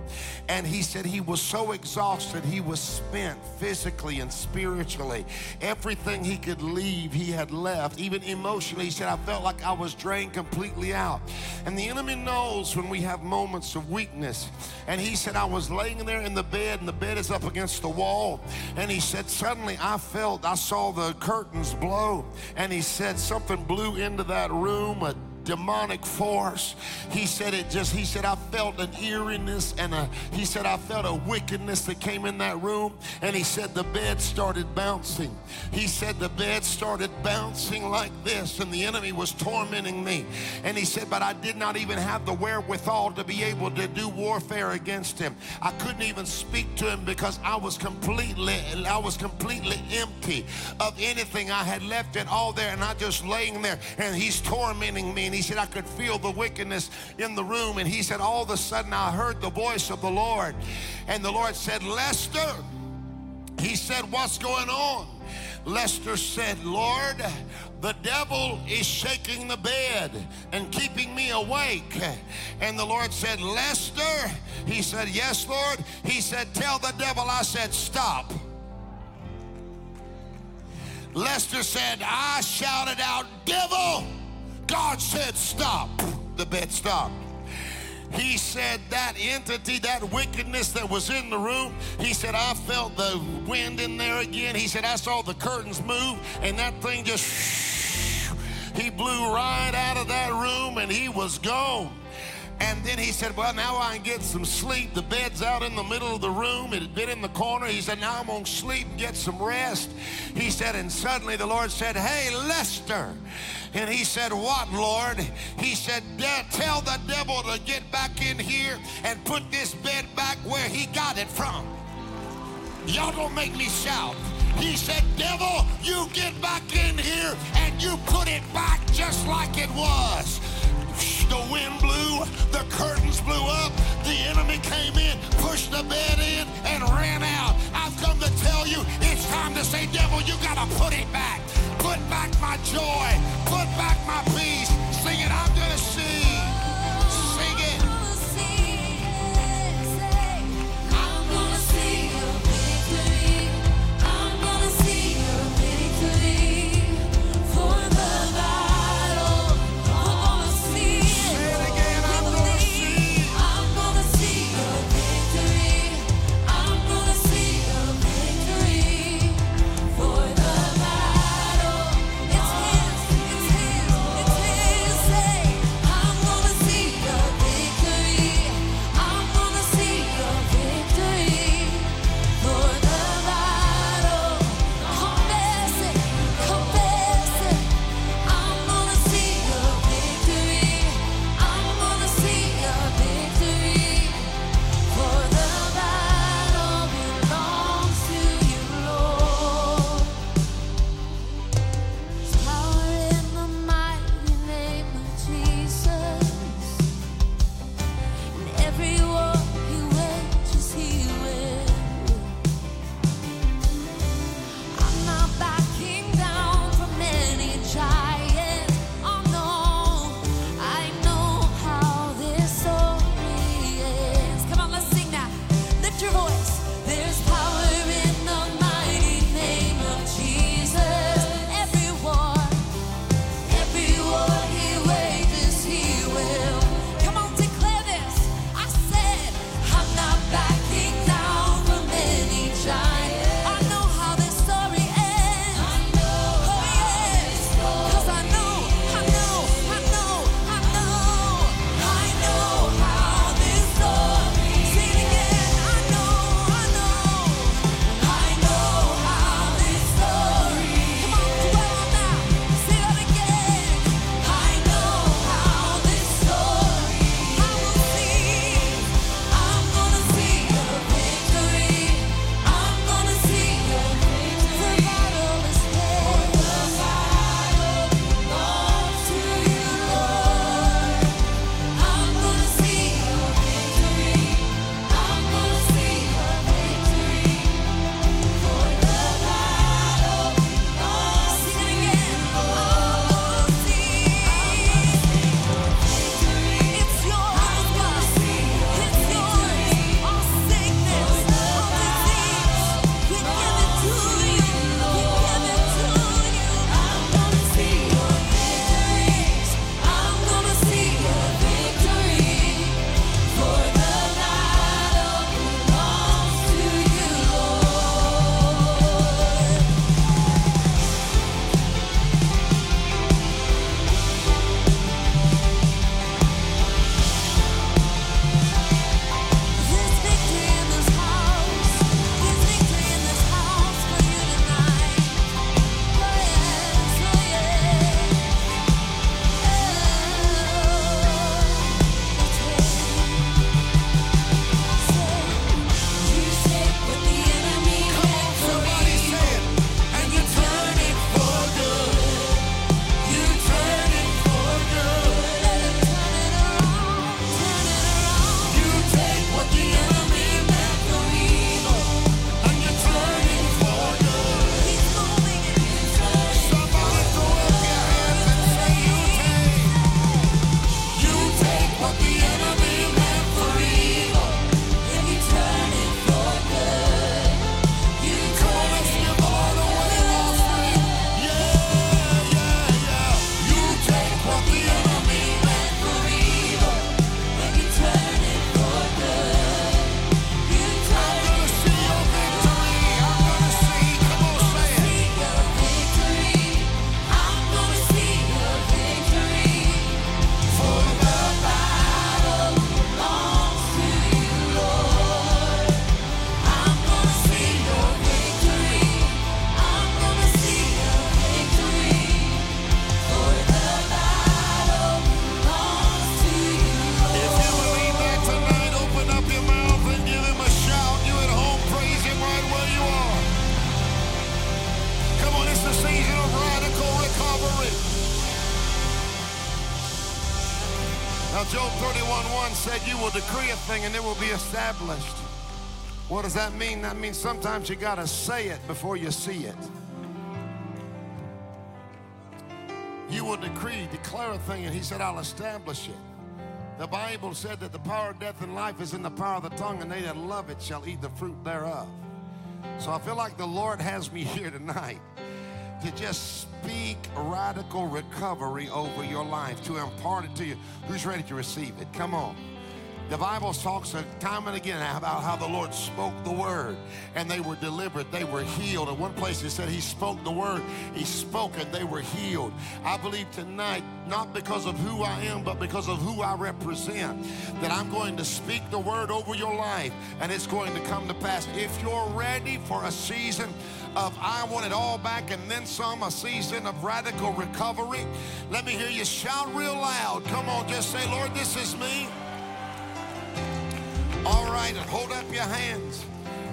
And he said he was so exhausted, he was spent physically and spiritually. Everything he could leave, he had left. Even emotionally, he said, I felt like I was drained completely out. And the enemy knows when we have moments of weakness. And he said, I was laying there in the bed, and the bed is up against the wall. And he said, Suddenly I felt, I saw the curtains blow. And he said, Something blew into that room. A demonic force. He said it just, he said, I felt an eeriness and a, he said, I felt a wickedness that came in that room. And he said, the bed started bouncing. He said, the bed started bouncing like this, and the enemy was tormenting me. And he said, but I did not even have the wherewithal to be able to do warfare against him. I couldn't even speak to him because I was completely, I was completely empty of anything. I had left it all there, and I just laying there, and he's tormenting me. He said, I could feel the wickedness in the room. And he said, all of a sudden I heard the voice of the Lord. And the Lord said, Lester, he said, what's going on? Lester said, Lord, the devil is shaking the bed and keeping me awake. And the Lord said, Lester, he said, Yes, Lord. He said, Tell the devil I said, Stop. Lester said, I shouted out, Devil! God said, Stop. The bed stopped. He said that entity, that wickedness that was in the room, he said, I felt the wind in there again. He said, I saw the curtains move, and that thing just, he blew right out of that room and he was gone. And then he said, Well, now I can get some sleep. The bed's out in the middle of the room. It had been in the corner. He said, Now I'm going to sleep and get some rest. He said, And suddenly the Lord said, Hey, Lester. And he said, What, Lord? He said, Tell the devil to get back in here and put this bed back where he got it from. Y'all don't make me shout. He said, Devil, you get back in here and you put it back just like it was. The wind blew, the curtains blew up, the enemy came in, pushed the bed in, and ran out. I've come to tell you it's time to say, devil, you gotta put it back. Put back my joy. Put back my peace. Sing it, I'm gonna see. Sing will be established. What does that mean? That means sometimes you got to say it before you see it. You will decree, declare a thing, and he said, I'll establish it. The Bible said that the power of death and life is in the power of the tongue, and they that love it shall eat the fruit thereof. So I feel like the Lord has me here tonight to just speak radical recovery over your life, to impart it to you. Who's ready to receive it? Come on. The Bible talks time and again about how the Lord spoke the word and they were delivered, they were healed. In one place it said he spoke the word, he spoke and they were healed. I believe tonight, not because of who I am, but because of who I represent, that I'm going to speak the word over your life and it's going to come to pass. If you're ready for a season of I want it all back and then some, a season of radical recovery, let me hear you shout real loud. Come on, just say, Lord, this is me. All right, hold up your hands.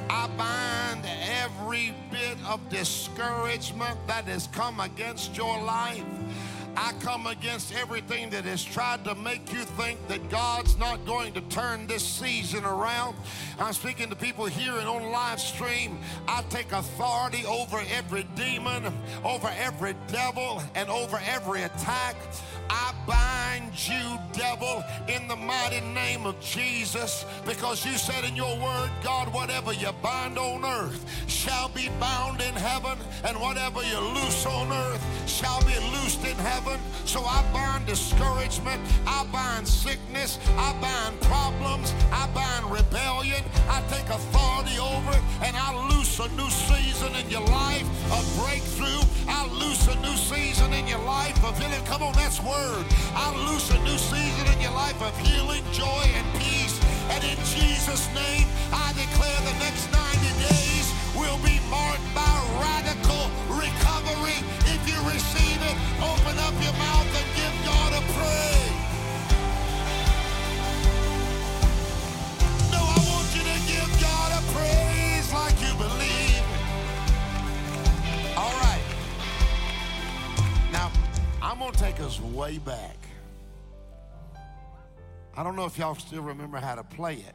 I bind every bit of discouragement that has come against your life. I come against everything that has tried to make you think that God's not going to turn this season around. I'm speaking to people here and on live stream. I take authority over every demon, over every devil, and over every attack. I bind you, devil, in the mighty name of Jesus, because you said in your word, God, whatever you bind on earth shall be bound in heaven, and whatever you loose on earth shall be loosed in heaven. So I bind discouragement, I bind sickness, I bind problems, I bind rebellion. I take authority over it, and I loose a new season in your life of breakthrough. I loose a new season in your life of healing. Come on, that's word. I loose a new season in your life of healing, joy, and peace. And in Jesus' name, I declare the next 90 days will be marked by radical recovery. You receive it, open up your mouth and give God a praise. No, I want you to give God a praise like you believe. All right. Now, I'm going to take us way back. I don't know if y'all still remember how to play it.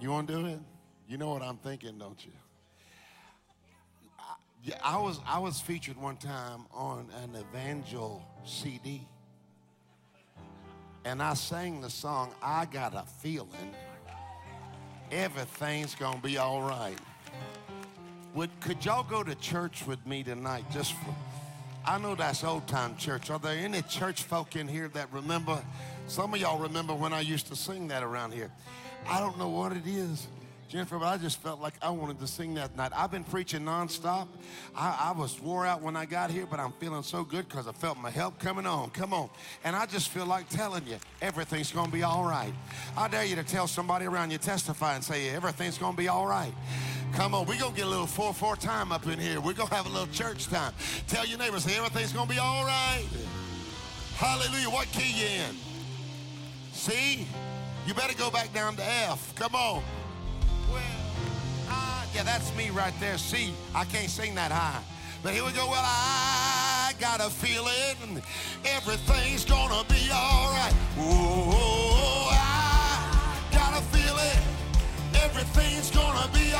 You want to do it? You know what I'm thinking, don't you? Yeah, I was I was featured one time on an Evangel CD, and I sang the song "I Got a Feeling." Everything's gonna be all right. Would could y'all go to church with me tonight? Just for, I know that's old time church. Are there any church folk in here that remember? Some of y'all remember when I used to sing that around here. I don't know what it is, Jennifer, but I just felt like I wanted to sing that night. I've been preaching nonstop. I, I was wore out when I got here, but I'm feeling so good because I felt my help coming on. Come on. And I just feel like telling you, everything's going to be all right. I dare you to tell somebody around you, testify and say, everything's going to be all right. Come on, we're going to get a little 4-4 time up in here. We're going to have a little church time. Tell your neighbors, say, everything's going to be all right. Hallelujah. What key you in? See? You better go back down to F. Come on. I, yeah, that's me right there. See, I can't sing that high. But here we go. Well, I got a feeling everything's gonna be all right. Whoa, I got a feeling everything's gonna be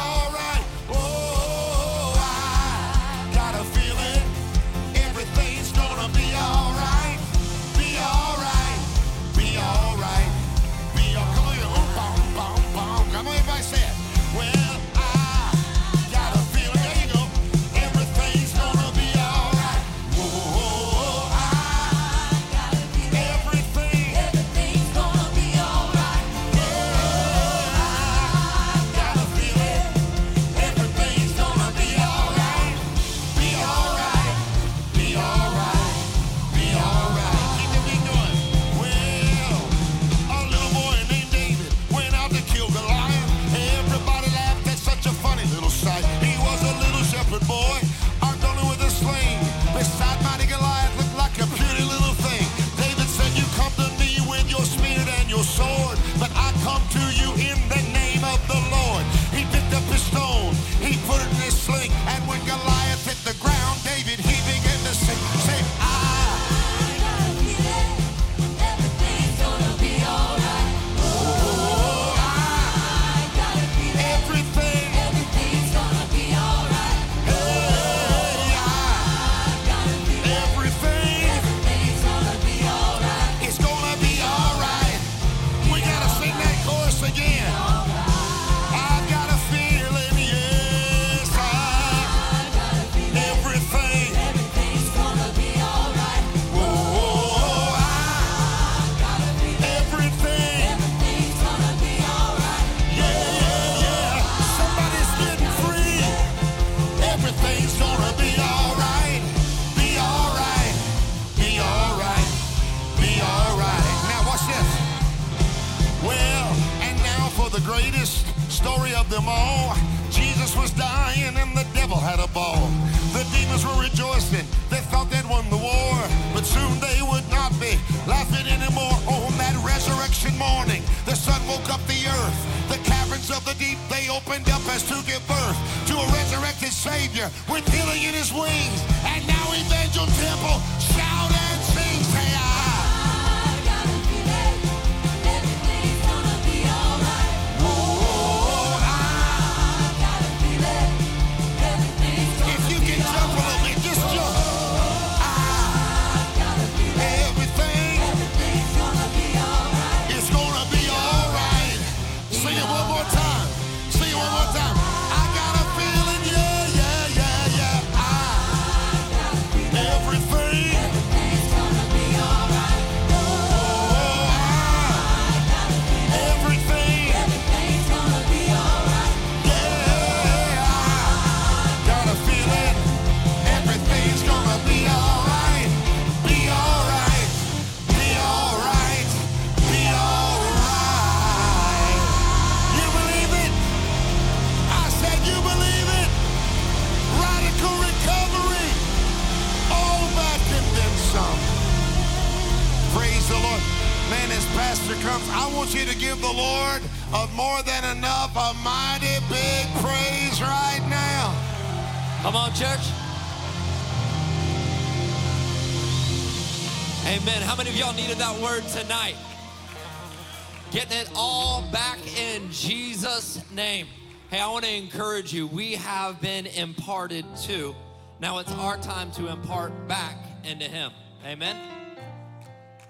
A more than enough, a mighty big praise right now. Come on, church. Amen. How many of y'all needed that word tonight? Getting it all back in Jesus' name. Hey, I want to encourage you. We have been imparted to. Now it's our time to impart back into Him. Amen.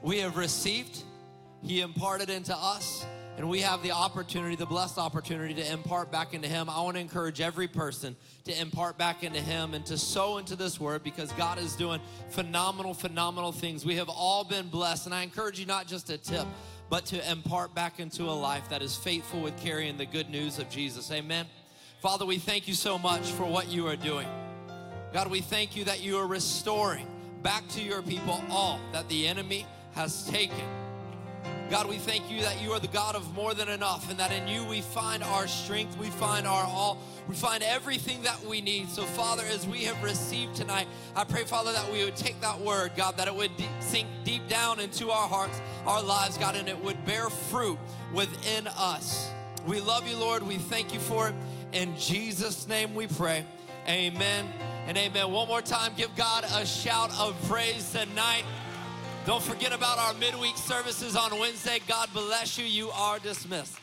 We have received, He imparted into us, and we have the opportunity, the blessed opportunity to impart back into Him. I want to encourage every person to impart back into Him and to sow into this word because God is doing phenomenal, phenomenal things. We have all been blessed, and I encourage you not just a tip, but to impart back into a life that is faithful with carrying the good news of Jesus. Amen. Father, we thank you so much for what you are doing. God, we thank you that you are restoring back to your people all that the enemy has taken. God, we thank you that you are the God of more than enough and that in you we find our strength, we find our all, we find everything that we need. So, Father, as we have received tonight, I pray, Father, that we would take that word, God, that it would de- sink deep down into our hearts, our lives, God, and it would bear fruit within us. We love you, Lord. We thank you for it. In Jesus' name we pray. Amen and amen. One more time, give God a shout of praise tonight. Don't forget about our midweek services on Wednesday. God bless you. You are dismissed.